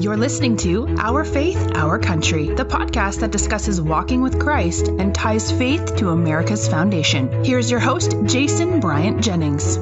You're listening to Our Faith, Our Country, the podcast that discusses walking with Christ and ties faith to America's foundation. Here's your host, Jason Bryant Jennings.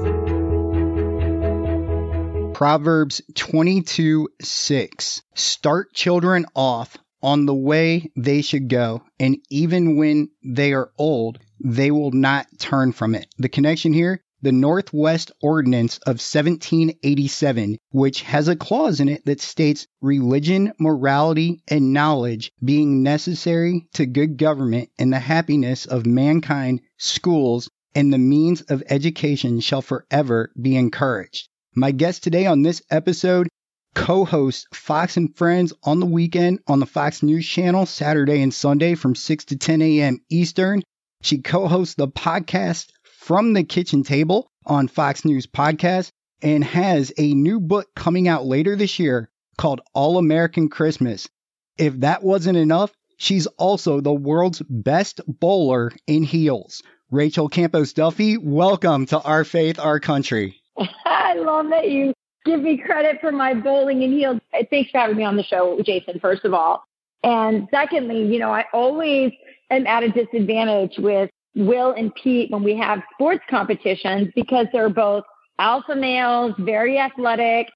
Proverbs 22 6. Start children off on the way they should go, and even when they are old, they will not turn from it. The connection here the Northwest Ordinance of 1787, which has a clause in it that states religion, morality, and knowledge being necessary to good government and the happiness of mankind, schools, and the means of education shall forever be encouraged. My guest today on this episode co hosts Fox and Friends on the weekend on the Fox News Channel, Saturday and Sunday from 6 to 10 a.m. Eastern. She co hosts the podcast From the Kitchen Table on Fox News Podcast and has a new book coming out later this year called All American Christmas. If that wasn't enough, she's also the world's best bowler in heels. Rachel Campos Duffy, welcome to Our Faith, Our Country. I love that you give me credit for my bowling in heels. Thanks for having me on the show, Jason, first of all. And secondly, you know, I always am at a disadvantage with Will and Pete when we have sports competitions because they're both alpha males, very athletic,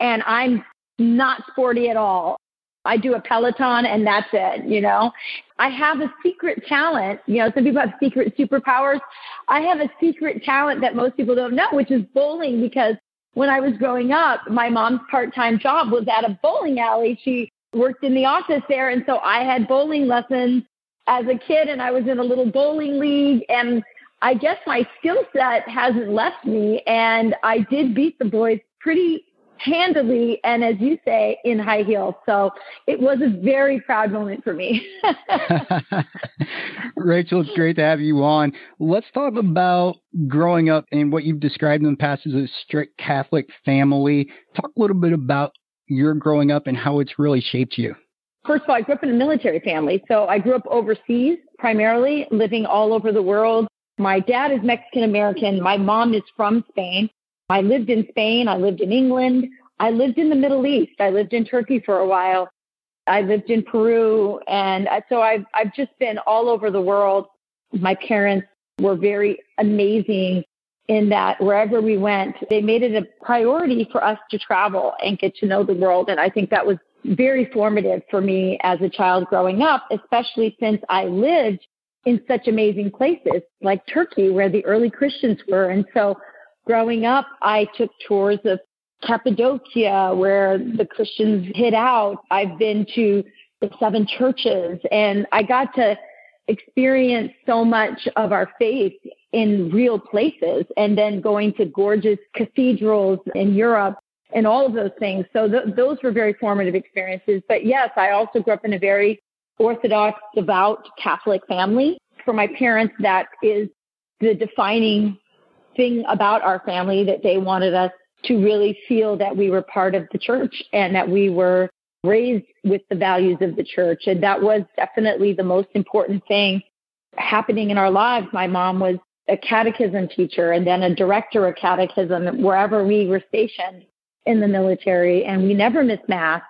and I'm not sporty at all. I do a Peloton and that's it, you know. I have a secret talent. You know, some people have secret superpowers. I have a secret talent that most people don't know, which is bowling because when I was growing up, my mom's part-time job was at a bowling alley. She worked in the office there and so I had bowling lessons as a kid and I was in a little bowling league and I guess my skill set hasn't left me and I did beat the boys pretty handily and as you say in high heels. So it was a very proud moment for me. Rachel it's great to have you on. Let's talk about growing up and what you've described in the past as a strict catholic family. Talk a little bit about your growing up and how it's really shaped you first of all i grew up in a military family so i grew up overseas primarily living all over the world my dad is mexican american my mom is from spain I lived in Spain. I lived in England. I lived in the Middle East. I lived in Turkey for a while. I lived in Peru. And so I've, I've just been all over the world. My parents were very amazing in that wherever we went, they made it a priority for us to travel and get to know the world. And I think that was very formative for me as a child growing up, especially since I lived in such amazing places like Turkey, where the early Christians were. And so growing up, I took tours of Cappadocia where the Christians hid out. I've been to the seven churches and I got to experience so much of our faith in real places and then going to gorgeous cathedrals in Europe and all of those things. So th- those were very formative experiences. But yes, I also grew up in a very Orthodox, devout Catholic family. For my parents, that is the defining thing about our family that they wanted us to really feel that we were part of the church and that we were raised with the values of the church. And that was definitely the most important thing happening in our lives. My mom was a catechism teacher and then a director of catechism wherever we were stationed in the military. And we never missed mass.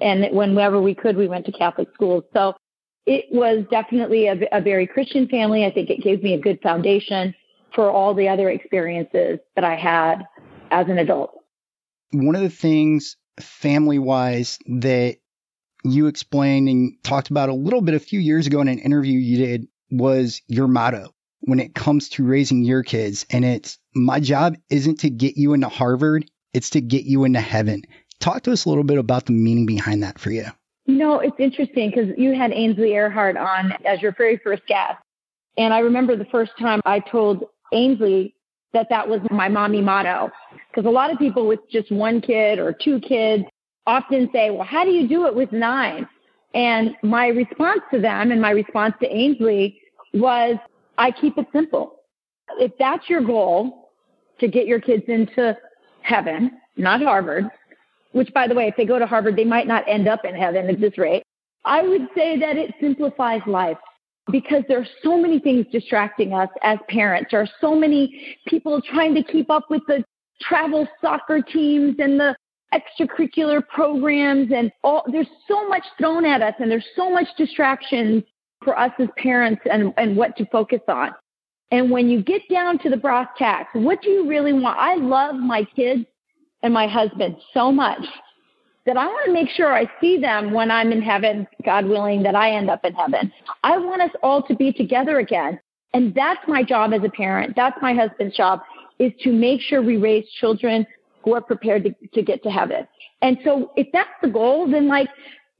And whenever we could, we went to Catholic schools. So it was definitely a, a very Christian family. I think it gave me a good foundation for all the other experiences that I had as an adult. One of the things family wise that you explained and talked about a little bit a few years ago in an interview you did was your motto when it comes to raising your kids. And it's my job isn't to get you into Harvard, it's to get you into heaven. Talk to us a little bit about the meaning behind that for you. You know, it's interesting because you had Ainsley Earhardt on as your very first guest. And I remember the first time I told Ainsley that that was my mommy motto. Because a lot of people with just one kid or two kids often say, well, how do you do it with nine? And my response to them and my response to Ainsley was, I keep it simple. If that's your goal to get your kids into heaven, not Harvard, which by the way, if they go to Harvard, they might not end up in heaven at this rate. I would say that it simplifies life because there are so many things distracting us as parents. There are so many people trying to keep up with the travel soccer teams and the extracurricular programs and all, there's so much thrown at us and there's so much distractions for us as parents and, and what to focus on. And when you get down to the brass tacks, what do you really want? I love my kids and my husband so much that I want to make sure I see them when I'm in heaven, God willing, that I end up in heaven. I want us all to be together again. And that's my job as a parent. That's my husband's job is to make sure we raise children who are prepared to, to get to heaven. And so if that's the goal, then like,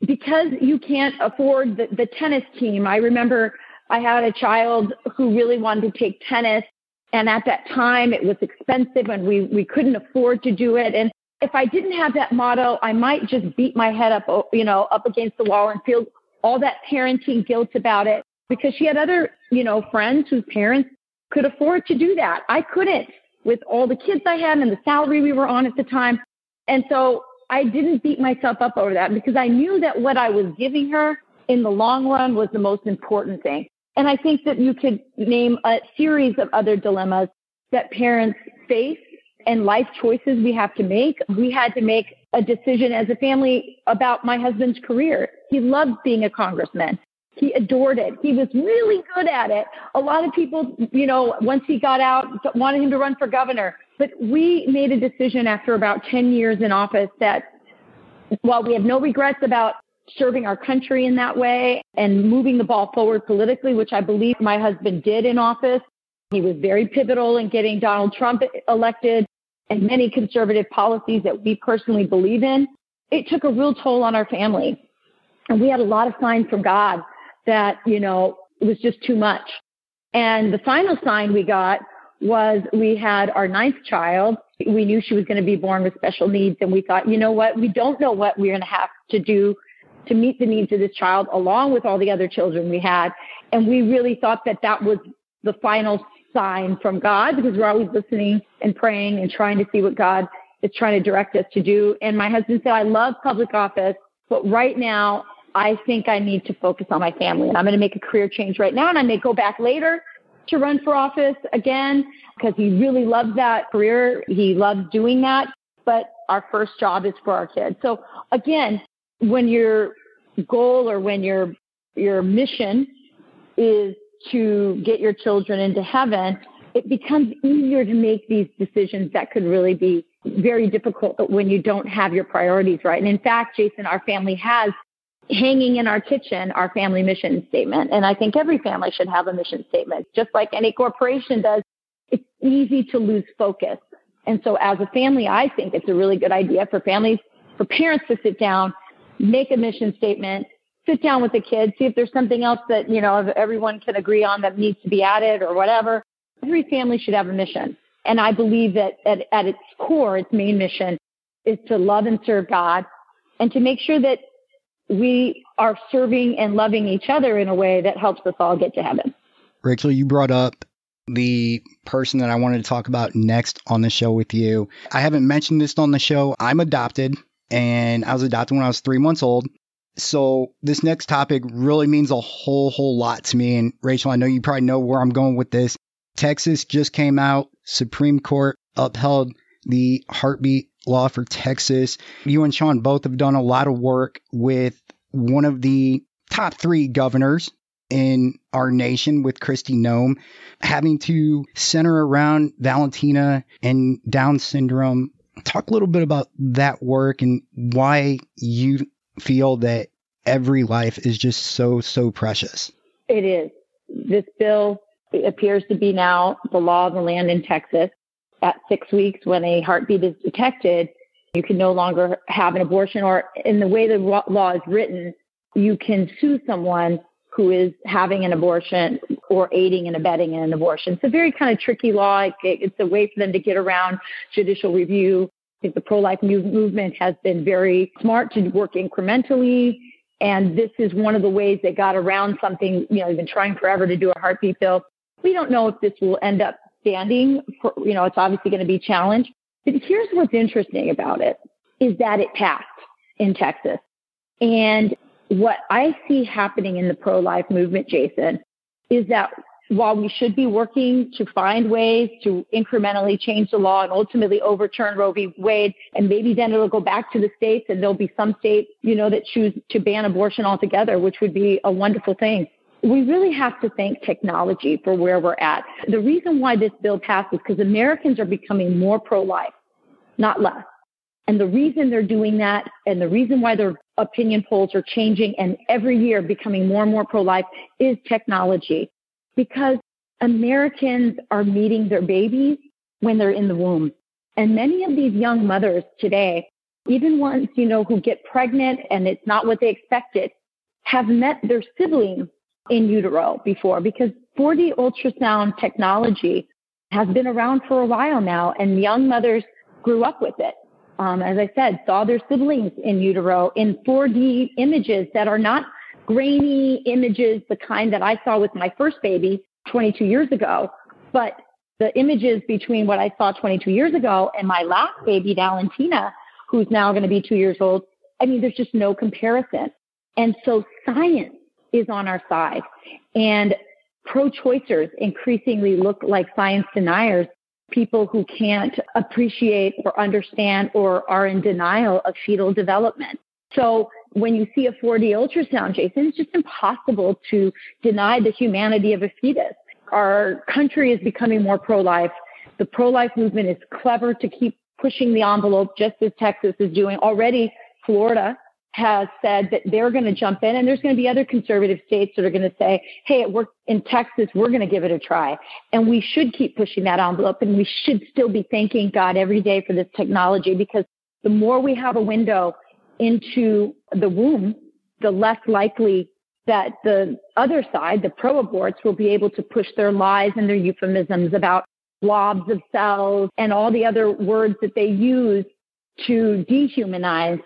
because you can't afford the, the tennis team, I remember I had a child who really wanted to take tennis. And at that time, it was expensive and we, we couldn't afford to do it. And if I didn't have that motto, I might just beat my head up, oh, you know, up against the wall and feel all that parenting guilt about it because she had other, you know, friends whose parents could afford to do that. I couldn't with all the kids I had and the salary we were on at the time. And so I didn't beat myself up over that because I knew that what I was giving her in the long run was the most important thing. And I think that you could name a series of other dilemmas that parents face and life choices we have to make. We had to make a decision as a family about my husband's career. He loved being a congressman. He adored it. He was really good at it. A lot of people, you know, once he got out, wanted him to run for governor. But we made a decision after about 10 years in office that while we have no regrets about serving our country in that way and moving the ball forward politically, which I believe my husband did in office, he was very pivotal in getting Donald Trump elected and many conservative policies that we personally believe in. It took a real toll on our family. And we had a lot of signs from God that, you know, it was just too much. And the final sign we got was we had our ninth child. We knew she was going to be born with special needs. And we thought, you know what? We don't know what we're going to have to do to meet the needs of this child along with all the other children we had. And we really thought that that was the final sign from God because we're always listening and praying and trying to see what God is trying to direct us to do. And my husband said, I love public office, but right now I think I need to focus on my family and I'm going to make a career change right now and I may go back later to run for office again because he really loves that career. He loves doing that, but our first job is for our kids. So again, when your goal or when your your mission is to get your children into heaven, it becomes easier to make these decisions that could really be very difficult when you don't have your priorities right. And in fact, Jason, our family has hanging in our kitchen our family mission statement. And I think every family should have a mission statement, just like any corporation does. It's easy to lose focus. And so as a family, I think it's a really good idea for families, for parents to sit down, make a mission statement, sit down with the kids, see if there's something else that, you know, everyone can agree on that needs to be added or whatever. Every family should have a mission. And I believe that at, at its core, its main mission is to love and serve God and to make sure that we are serving and loving each other in a way that helps us all get to heaven. Rachel, you brought up the person that I wanted to talk about next on the show with you. I haven't mentioned this on the show. I'm adopted and I was adopted when I was three months old. So this next topic really means a whole, whole lot to me. And Rachel, I know you probably know where I'm going with this. Texas just came out. Supreme Court upheld the heartbeat law for Texas. You and Sean both have done a lot of work with one of the top three governors in our nation with Kristi Noem, having to center around Valentina and Down syndrome. Talk a little bit about that work and why you feel that every life is just so, so precious. It is. This bill appears to be now the law of the land in Texas. At six weeks, when a heartbeat is detected, you can no longer have an abortion, or in the way the law is written, you can sue someone who is having an abortion or aiding and abetting in an abortion. It's a very kind of tricky law. It's a way for them to get around judicial review think the pro-life movement has been very smart to work incrementally. And this is one of the ways they got around something, you know, they've been trying forever to do a heartbeat bill. We don't know if this will end up standing for, you know, it's obviously going to be challenged. But here's what's interesting about it is that it passed in Texas. And what I see happening in the pro-life movement, Jason, is that while we should be working to find ways to incrementally change the law and ultimately overturn Roe v. Wade, and maybe then it'll go back to the states and there'll be some states, you know, that choose to ban abortion altogether, which would be a wonderful thing. We really have to thank technology for where we're at. The reason why this bill passed is because Americans are becoming more pro-life, not less. And the reason they're doing that and the reason why their opinion polls are changing and every year becoming more and more pro-life is technology because Americans are meeting their babies when they're in the womb. And many of these young mothers today, even ones, you know, who get pregnant and it's not what they expected, have met their siblings in utero before because 4D ultrasound technology has been around for a while now and young mothers grew up with it. Um, as I said, saw their siblings in utero in 4D images that are not grainy images, the kind that I saw with my first baby 22 years ago. But the images between what I saw 22 years ago and my last baby, Valentina, who's now going to be two years old, I mean, there's just no comparison. And so science is on our side. And pro choicers increasingly look like science deniers, people who can't appreciate or understand or are in denial of fetal development. So when you see a 4D ultrasound, Jason, it's just impossible to deny the humanity of a fetus. Our country is becoming more pro-life. The pro-life movement is clever to keep pushing the envelope, just as Texas is doing. Already, Florida has said that they're going to jump in, and there's going to be other conservative states that are going to say, hey, it worked in Texas, we're going to give it a try. And we should keep pushing that envelope, and we should still be thanking God every day for this technology because the more we have a window into the womb, the less likely that the other side, the pro aborts, will be able to push their lies and their euphemisms about blobs of cells and all the other words that they use to dehumanize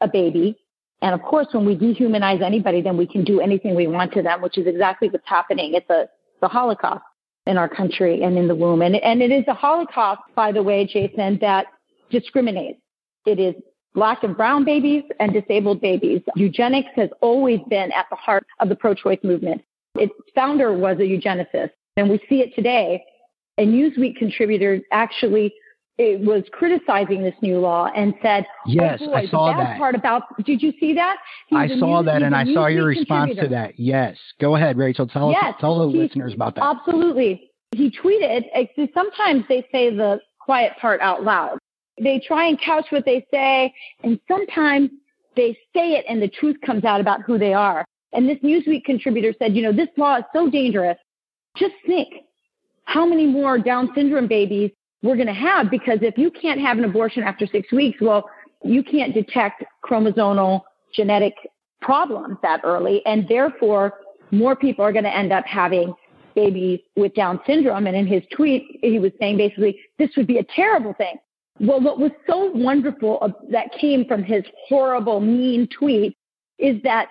a baby. And of course, when we dehumanize anybody, then we can do anything we want to them, which is exactly what's happening. It's a the Holocaust in our country and in the womb. And, and it is a Holocaust, by the way, Jason, that discriminates. It is black and brown babies and disabled babies. Eugenics has always been at the heart of the pro-choice movement. Its founder was a eugenicist, and we see it today. A Newsweek contributor actually eh, was criticizing this new law and said, oh, "Yes, oh boy, I saw the bad that." Part about did you see that? I saw that, and I saw your response to that. Yes, go ahead, Rachel. Tell yes, us, tell the listeners about that. Absolutely, he tweeted. Eh, sometimes they say the quiet part out loud. They try and couch what they say, and sometimes they say it and the truth comes out about who they are. And this Newsweek contributor said, you know, this law is so dangerous. Just think how many more Down syndrome babies we're going to have because if you can't have an abortion after six weeks, well, you can't detect chromosomal genetic problems that early. And therefore, more people are going to end up having babies with Down syndrome. And in his tweet, he was saying basically, this would be a terrible thing. Well, what was so wonderful that came from his horrible, mean tweet is that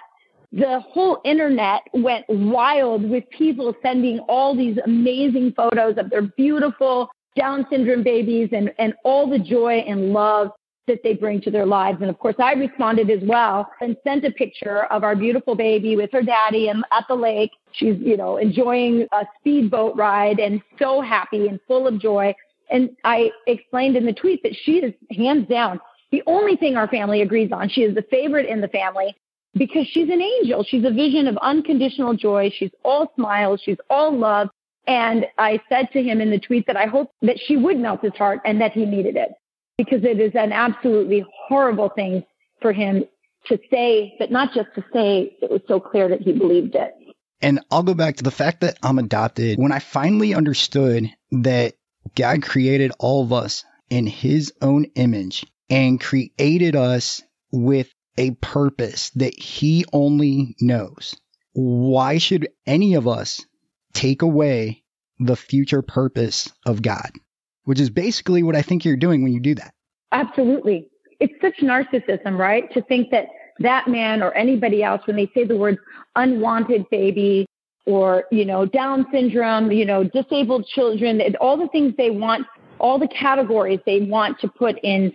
the whole internet went wild with people sending all these amazing photos of their beautiful Down syndrome babies and, and all the joy and love that they bring to their lives. And of course, I responded as well and sent a picture of our beautiful baby with her daddy and at the lake. She's, you know, enjoying a speedboat ride and so happy and full of joy. And I explained in the tweet that she is hands down the only thing our family agrees on. She is the favorite in the family because she's an angel. She's a vision of unconditional joy. She's all smiles. She's all love. And I said to him in the tweet that I hope that she would melt his heart and that he needed it because it is an absolutely horrible thing for him to say, but not just to say, it was so clear that he believed it. And I'll go back to the fact that I'm adopted. When I finally understood that God created all of us in his own image and created us with a purpose that he only knows. Why should any of us take away the future purpose of God? Which is basically what I think you're doing when you do that. Absolutely. It's such narcissism, right? To think that that man or anybody else, when they say the words unwanted baby or, you know, Down syndrome, you know, disabled children, all the things they want, all the categories they want to put in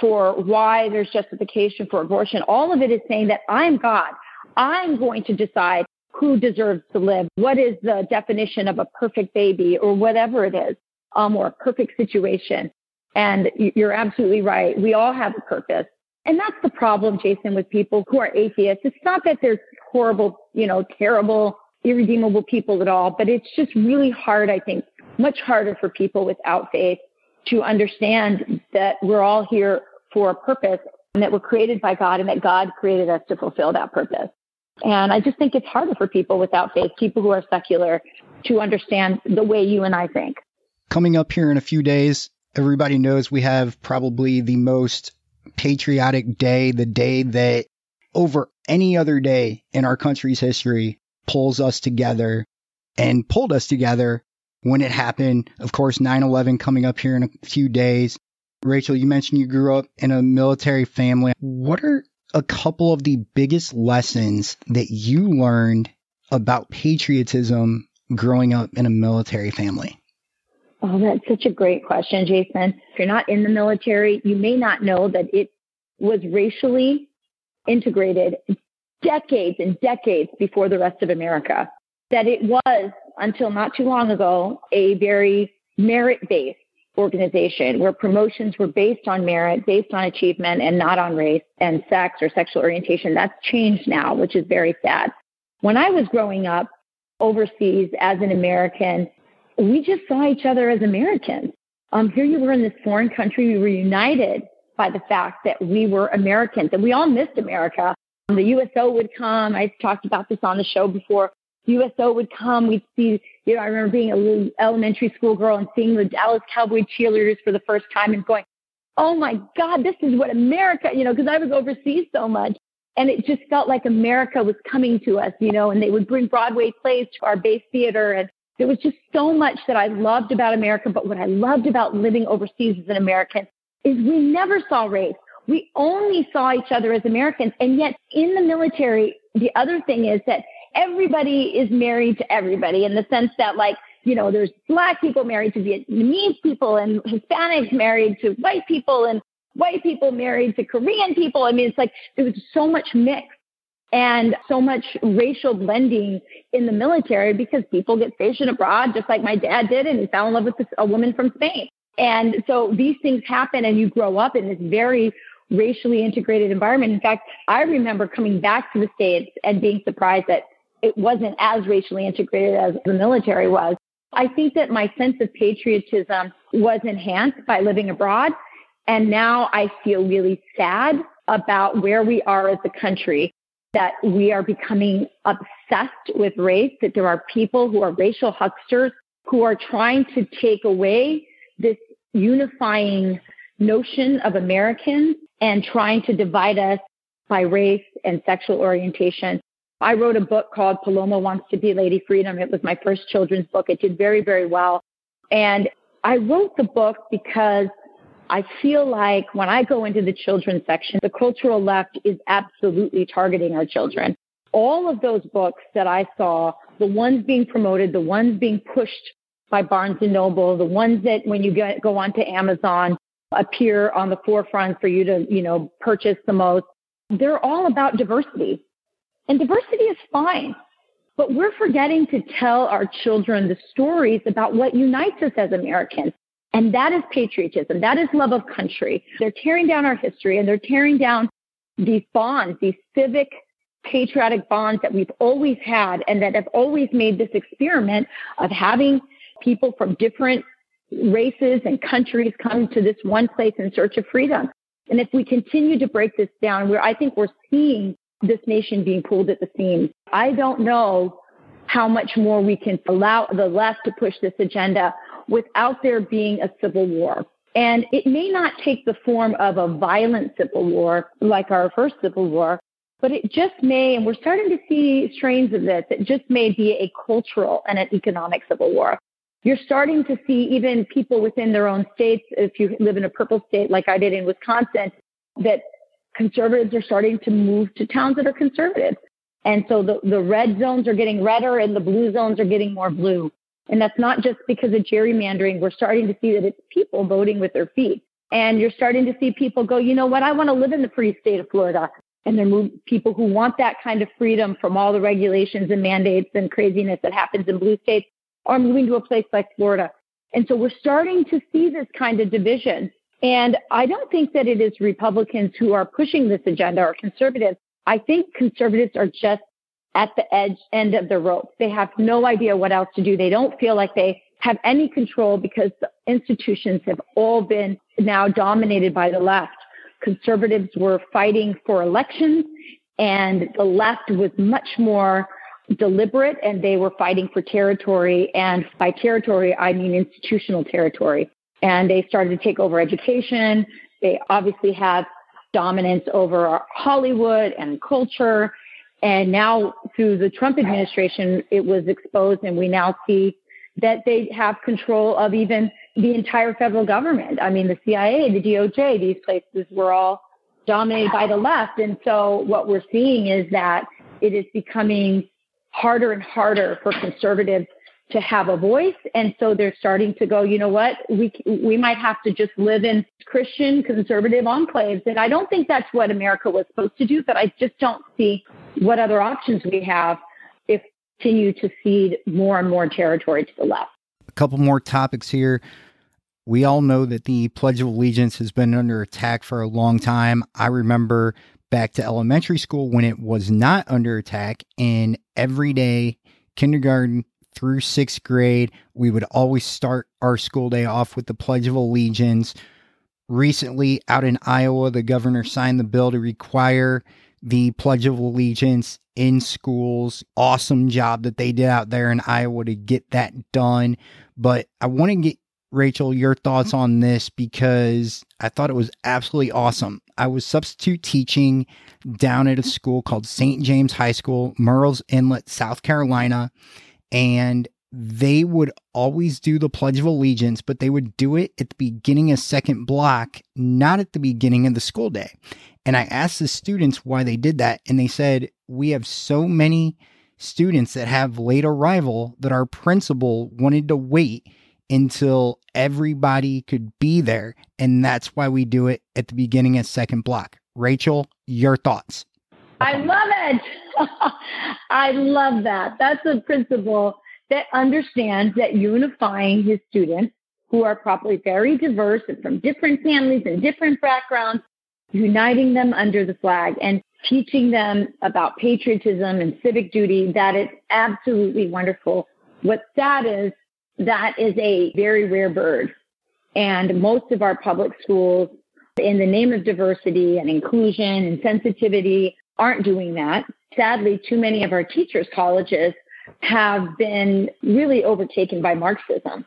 for why there's justification for abortion, all of it is saying that I'm God. I'm going to decide who deserves to live? What is the definition of a perfect baby or whatever it is, um, or a perfect situation? And you're absolutely right. We all have a purpose. And that's the problem, Jason, with people who are atheists. It's not that they're horrible, you know, terrible, irredeemable people at all, but it's just really hard, I think, much harder for people without faith to understand that we're all here for a purpose and that we're created by God and that God created us to fulfill that purpose. And I just think it's harder for people without faith, people who are secular, to understand the way you and I think. Coming up here in a few days, everybody knows we have probably the most patriotic day, the day that over any other day in our country's history pulls us together and pulled us together when it happened. Of course, 9 11 coming up here in a few days. Rachel, you mentioned you grew up in a military family. What are a couple of the biggest lessons that you learned about patriotism growing up in a military family? Oh, that's such a great question, Jason. If you're not in the military, you may not know that it was racially integrated decades and decades before the rest of America. That it was, until not too long ago, a very merit based organization where promotions were based on merit, based on achievement, and not on race and sex or sexual orientation. That's changed now, which is very sad. When I was growing up overseas as an American, we just saw each other as Americans. Um, here you were in this foreign country. We were united by the fact that we were Americans and we all missed America. The USO would come. I've talked about this on the show before. USO would come. We'd see, you know, I remember being a little elementary school girl and seeing the Dallas Cowboy cheerleaders for the first time and going, oh my God, this is what America, you know, because I was overseas so much. And it just felt like America was coming to us, you know, and they would bring Broadway plays to our base theater. And there was just so much that I loved about America. But what I loved about living overseas as an American is we never saw race. We only saw each other as Americans. And yet in the military, the other thing is that everybody is married to everybody in the sense that like, you know, there's black people married to Vietnamese people and Hispanics married to white people and white people married to Korean people. I mean, it's like there was so much mix and so much racial blending in the military because people get stationed abroad, just like my dad did, and he fell in love with a woman from Spain. And so these things happen, and you grow up in this very racially integrated environment. In fact, I remember coming back to the States and being surprised that it wasn't as racially integrated as the military was. I think that my sense of patriotism was enhanced by living abroad. And now I feel really sad about where we are as a country, that we are becoming obsessed with race, that there are people who are racial hucksters who are trying to take away this unifying notion of Americans and trying to divide us by race and sexual orientation. I wrote a book called Paloma Wants to Be Lady Freedom. It was my first children's book. It did very, very well. And I wrote the book because I feel like when I go into the children's section, the cultural left is absolutely targeting our children. All of those books that I saw, the ones being promoted, the ones being pushed by Barnes and Noble, the ones that when you get, go onto Amazon appear on the forefront for you to, you know, purchase the most, they're all about diversity. And diversity is fine, but we're forgetting to tell our children the stories about what unites us as Americans. And that is patriotism. That is love of country. They're tearing down our history and they're tearing down these bonds, these civic patriotic bonds that we've always had and that have always made this experiment of having people from different races and countries come to this one place in search of freedom. And if we continue to break this down, where I think we're seeing this nation being pulled at the seams. I don't know how much more we can allow the left to push this agenda without there being a civil war. And it may not take the form of a violent civil war like our first civil war, but it just may, and we're starting to see strains of this, it just may be a cultural and an economic civil war. You're starting to see even people within their own states, if you live in a purple state like I did in Wisconsin, that conservatives are starting to move to towns that are conservative. And so the, the red zones are getting redder and the blue zones are getting more blue. And that's not just because of gerrymandering. We're starting to see that it's people voting with their feet. And you're starting to see people go, you know what? I want to live in the free state of Florida. and they're people who want that kind of freedom from all the regulations and mandates and craziness that happens in blue states are moving to a place like Florida. And so we're starting to see this kind of division. And I don't think that it is Republicans who are pushing this agenda or conservatives. I think conservatives are just at the edge end of the rope. They have no idea what else to do. They don't feel like they have any control because the institutions have all been now dominated by the left. Conservatives were fighting for elections and the left was much more deliberate and they were fighting for territory. And by territory, I mean institutional territory. And they started to take over education. They obviously have dominance over Hollywood and culture. And now through the Trump administration, it was exposed and we now see that they have control of even the entire federal government. I mean, the CIA, the DOJ, these places were all dominated by the left. And so what we're seeing is that it is becoming harder and harder for conservatives to have a voice. And so they're starting to go, you know what, we, we might have to just live in Christian conservative enclaves. And I don't think that's what America was supposed to do, but I just don't see what other options we have if continue to cede more and more territory to the left. A couple more topics here. We all know that the Pledge of Allegiance has been under attack for a long time. I remember back to elementary school when it was not under attack, and every day, kindergarten through sixth grade, we would always start our school day off with the Pledge of Allegiance. Recently, out in Iowa, the governor signed the bill to require the Pledge of Allegiance in schools. Awesome job that they did out there in Iowa to get that done. But I want to get Rachel your thoughts mm-hmm. on this because I thought it was absolutely awesome. I was substitute teaching down at a mm-hmm. school called St. James High School, Murrells Inlet, South Carolina, and they would always do the Pledge of Allegiance, but they would do it at the beginning of second block, not at the beginning of the school day. And I asked the students why they did that, and they said, We have so many students that have late arrival that our principal wanted to wait until everybody could be there. And that's why we do it at the beginning of second block. Rachel, your thoughts. I love it. I love that. That's a principal that understands that unifying his students who are probably very diverse and from different families and different backgrounds uniting them under the flag and teaching them about patriotism and civic duty, that is absolutely wonderful. What's sad is that is a very rare bird. And most of our public schools, in the name of diversity and inclusion and sensitivity, aren't doing that. Sadly, too many of our teachers' colleges have been really overtaken by Marxism.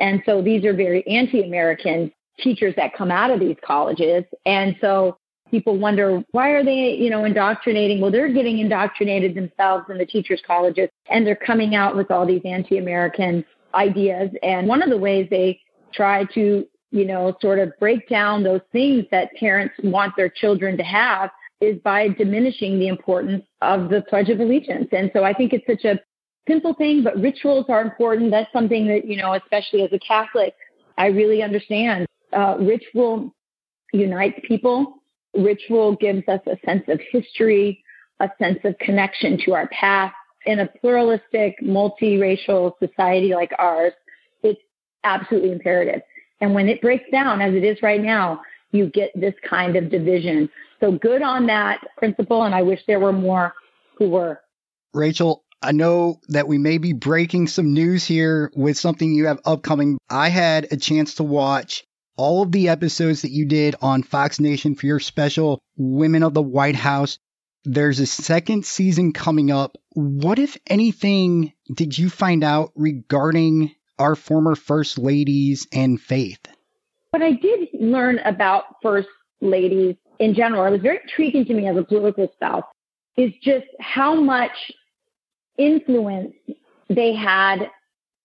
And so these are very anti American teachers that come out of these colleges. And so people wonder why are they, you know, indoctrinating? Well, they're getting indoctrinated themselves in the teachers' colleges and they're coming out with all these anti-American ideas. And one of the ways they try to, you know, sort of break down those things that parents want their children to have is by diminishing the importance of the Pledge of Allegiance. And so I think it's such a simple thing, but rituals are important. That's something that, you know, especially as a Catholic, I really understand uh, ritual unites people. Ritual gives us a sense of history, a sense of connection to our past. In a pluralistic, multiracial society like ours, it's absolutely imperative. And when it breaks down, as it is right now, you get this kind of division. So good on that principle, and I wish there were more who were. Rachel, I know that we may be breaking some news here with something you have upcoming. I had a chance to watch all of the episodes that you did on Fox Nation for your special Women of the White House. There's a second season coming up. What, if anything, did you find out regarding our former first ladies and faith? What I did learn about first ladies in general, it was very intriguing to me as a political spouse, is just how much influence they had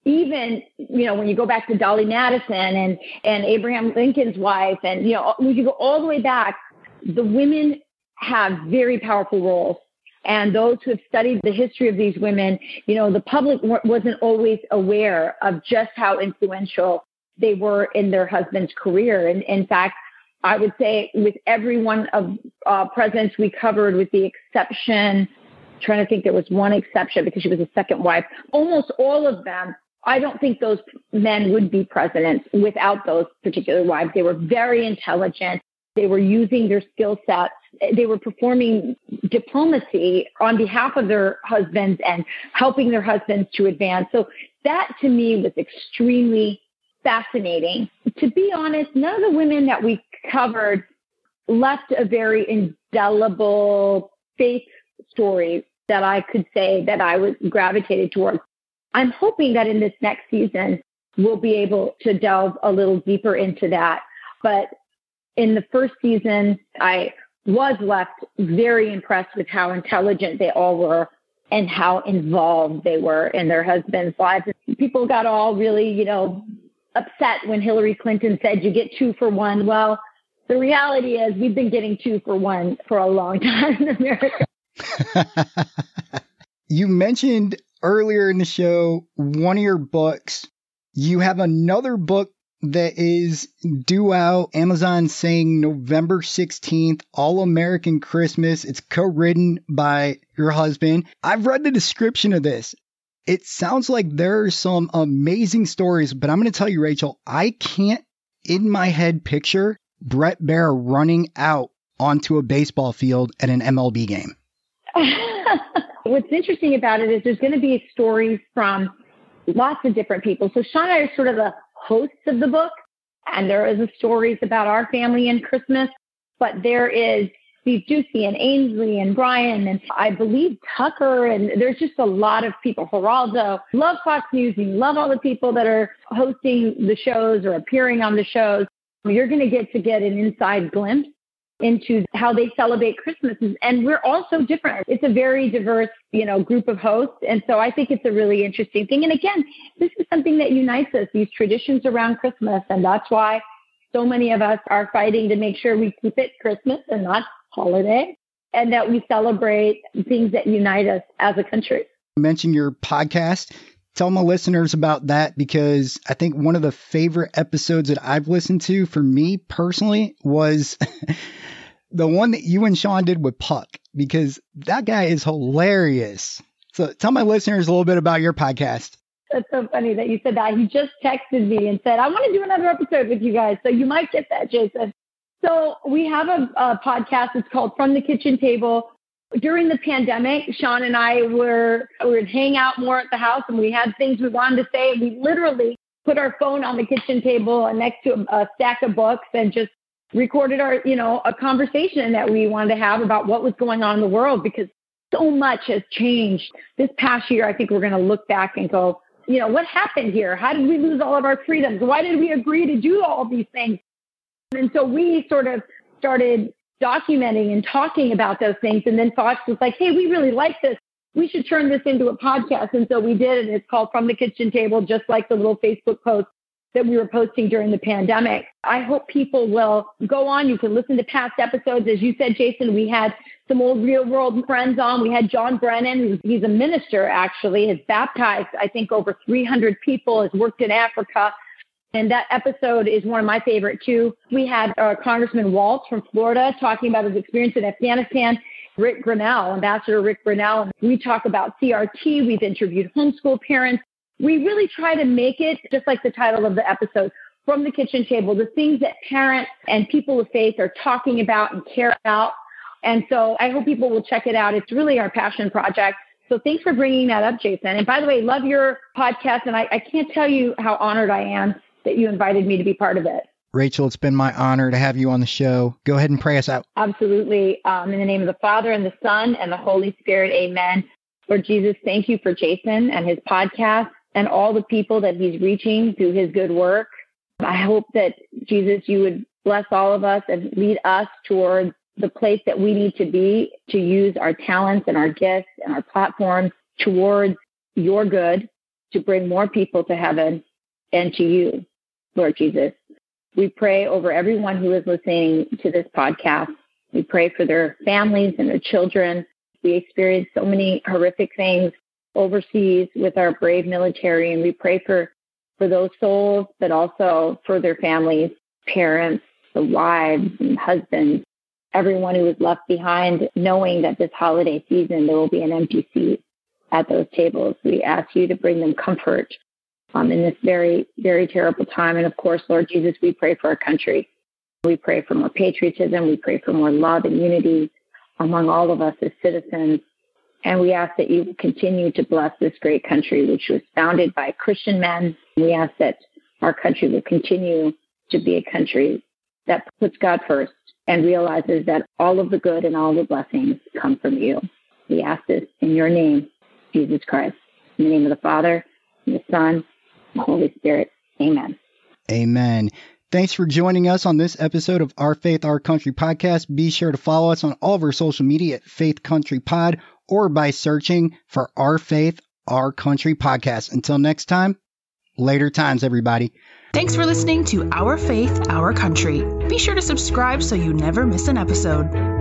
even you know when you go back to Dolley Madison and and Abraham Lincoln's wife and you know when you go all the way back the women have very powerful roles and those who have studied the history of these women you know the public wasn't always aware of just how influential they were in their husband's career and in fact I would say with every one of uh, presidents we covered, with the exception, trying to think there was one exception because she was a second wife, almost all of them, I don't think those men would be presidents without those particular wives. They were very intelligent. They were using their skill sets. They were performing diplomacy on behalf of their husbands and helping their husbands to advance. So that to me was extremely fascinating. To be honest, none of the women that we covered left a very indelible faith story that I could say that I was gravitated towards. I'm hoping that in this next season, we'll be able to delve a little deeper into that. But in the first season, I was left very impressed with how intelligent they all were and how involved they were in their husbands' lives. People got all really, you know, upset when Hillary Clinton said you get two for one. Well, the reality is we've been getting two for one for a long time in America. you mentioned earlier in the show one of your books. You have another book that is due out. Amazon saying November 16th, All American Christmas. It's co written by your husband. I've read the description of this. It sounds like there are some amazing stories, but I'm going to tell you, Rachel, I can't in my head picture Bret Baier running out onto a baseball field at an MLB game. What's interesting about it is there's going to be stories from lots of different people. So Sean and I are sort of the hosts of the book, and there is stories about our family and Christmas, but there is Steve Doocy and Ainsley and Brian and I believe Tucker and there's just a lot of people. Geraldo, love Fox News and you love all the people that are hosting the shows or appearing on the shows. You're going to get to get an inside glimpse into how they celebrate Christmas. And we're all so different. It's a very diverse, you know, group of hosts. And so I think it's a really interesting thing. And again, this is something that unites us, these traditions around Christmas. And that's why so many of us are fighting to make sure we keep it Christmas and not holiday and that we celebrate things that unite us as a country. Mention your podcast tell my listeners about that because I think one of the favorite episodes that I've listened to for me personally was the one that you and Sean did with Puck because that guy is hilarious. So tell my listeners a little bit about your podcast. That's so funny that you said that. He just texted me and said, I want to do another episode with you guys. So you might get that, Jason. So we have a, a podcast. It's called From the Kitchen Table during the pandemic, Sean and I were we would hang out more at the house, and we had things we wanted to say. We literally put our phone on the kitchen table and next to a, a stack of books, and just recorded our, you know, a conversation that we wanted to have about what was going on in the world because so much has changed. This past year, I think we're going to look back and go, you know, what happened here? How did we lose all of our freedoms? Why did we agree to do all these things? And so we sort of started documenting and talking about those things. And then Fox was like, hey, we really like this. We should turn this into a podcast. And so we did. And it's called From the Kitchen Table, just like the little Facebook post that we were posting during the pandemic. I hope people will go on. You can listen to past episodes. As you said, Jason, we had some old real world friends on. We had Jon Brennan, he's a minister actually, has baptized, I think, over 300 people, has worked in Africa. And that episode is one of my favorite too. We had uh, Congressman Waltz from Florida talking about his experience in Afghanistan. Rick Grenell, Ambassador Rick Grenell. We talk about CRT. We've interviewed homeschool parents. We really try to make it just like the title of the episode from the kitchen table, the things that parents and people of faith are talking about and care about. And so I hope people will check it out. It's really our passion project. So thanks for bringing that up, Jason. And by the way, love your podcast. And I, I can't tell you how honored I am that you invited me to be part of it. Rachel, it's been my honor to have you on the show. Go ahead and pray us out. Absolutely. Um, in the name of the Father and the Son and the Holy Spirit, amen. Lord Jesus, thank you for Jason and his podcast and all the people that he's reaching through his good work. I hope that, Jesus, you would bless all of us and lead us towards the place that we need to be to use our talents and our gifts and our platforms towards your good to bring more people to heaven and to you. Lord Jesus. We pray over everyone who is listening to this podcast. We pray for their families and their children. We experience so many horrific things overseas with our brave military, and we pray for, for those souls, but also for their families, parents, the wives and husbands, everyone who is left behind, knowing that this holiday season there will be an empty seat at those tables. We ask you to bring them comfort um, in this very, very terrible time. And of course, Lord Jesus, we pray for our country. We pray for more patriotism. We pray for more love and unity among all of us as citizens. And we ask that you continue to bless this great country, which was founded by Christian men. We ask that our country will continue to be a country that puts God first and realizes that all of the good and all the blessings come from you. We ask this in your name, Jesus Christ. In the name of the Father, and the Son, the Holy Spirit. Amen. Amen. Thanks for joining us on this episode of Our Faith, Our Country podcast. Be sure to follow us on all of our social media at Faith Country Pod or by searching for Our Faith, Our Country podcast. Until next time, later times, everybody. Thanks for listening to Our Faith, Our Country. Be sure to subscribe so you never miss an episode.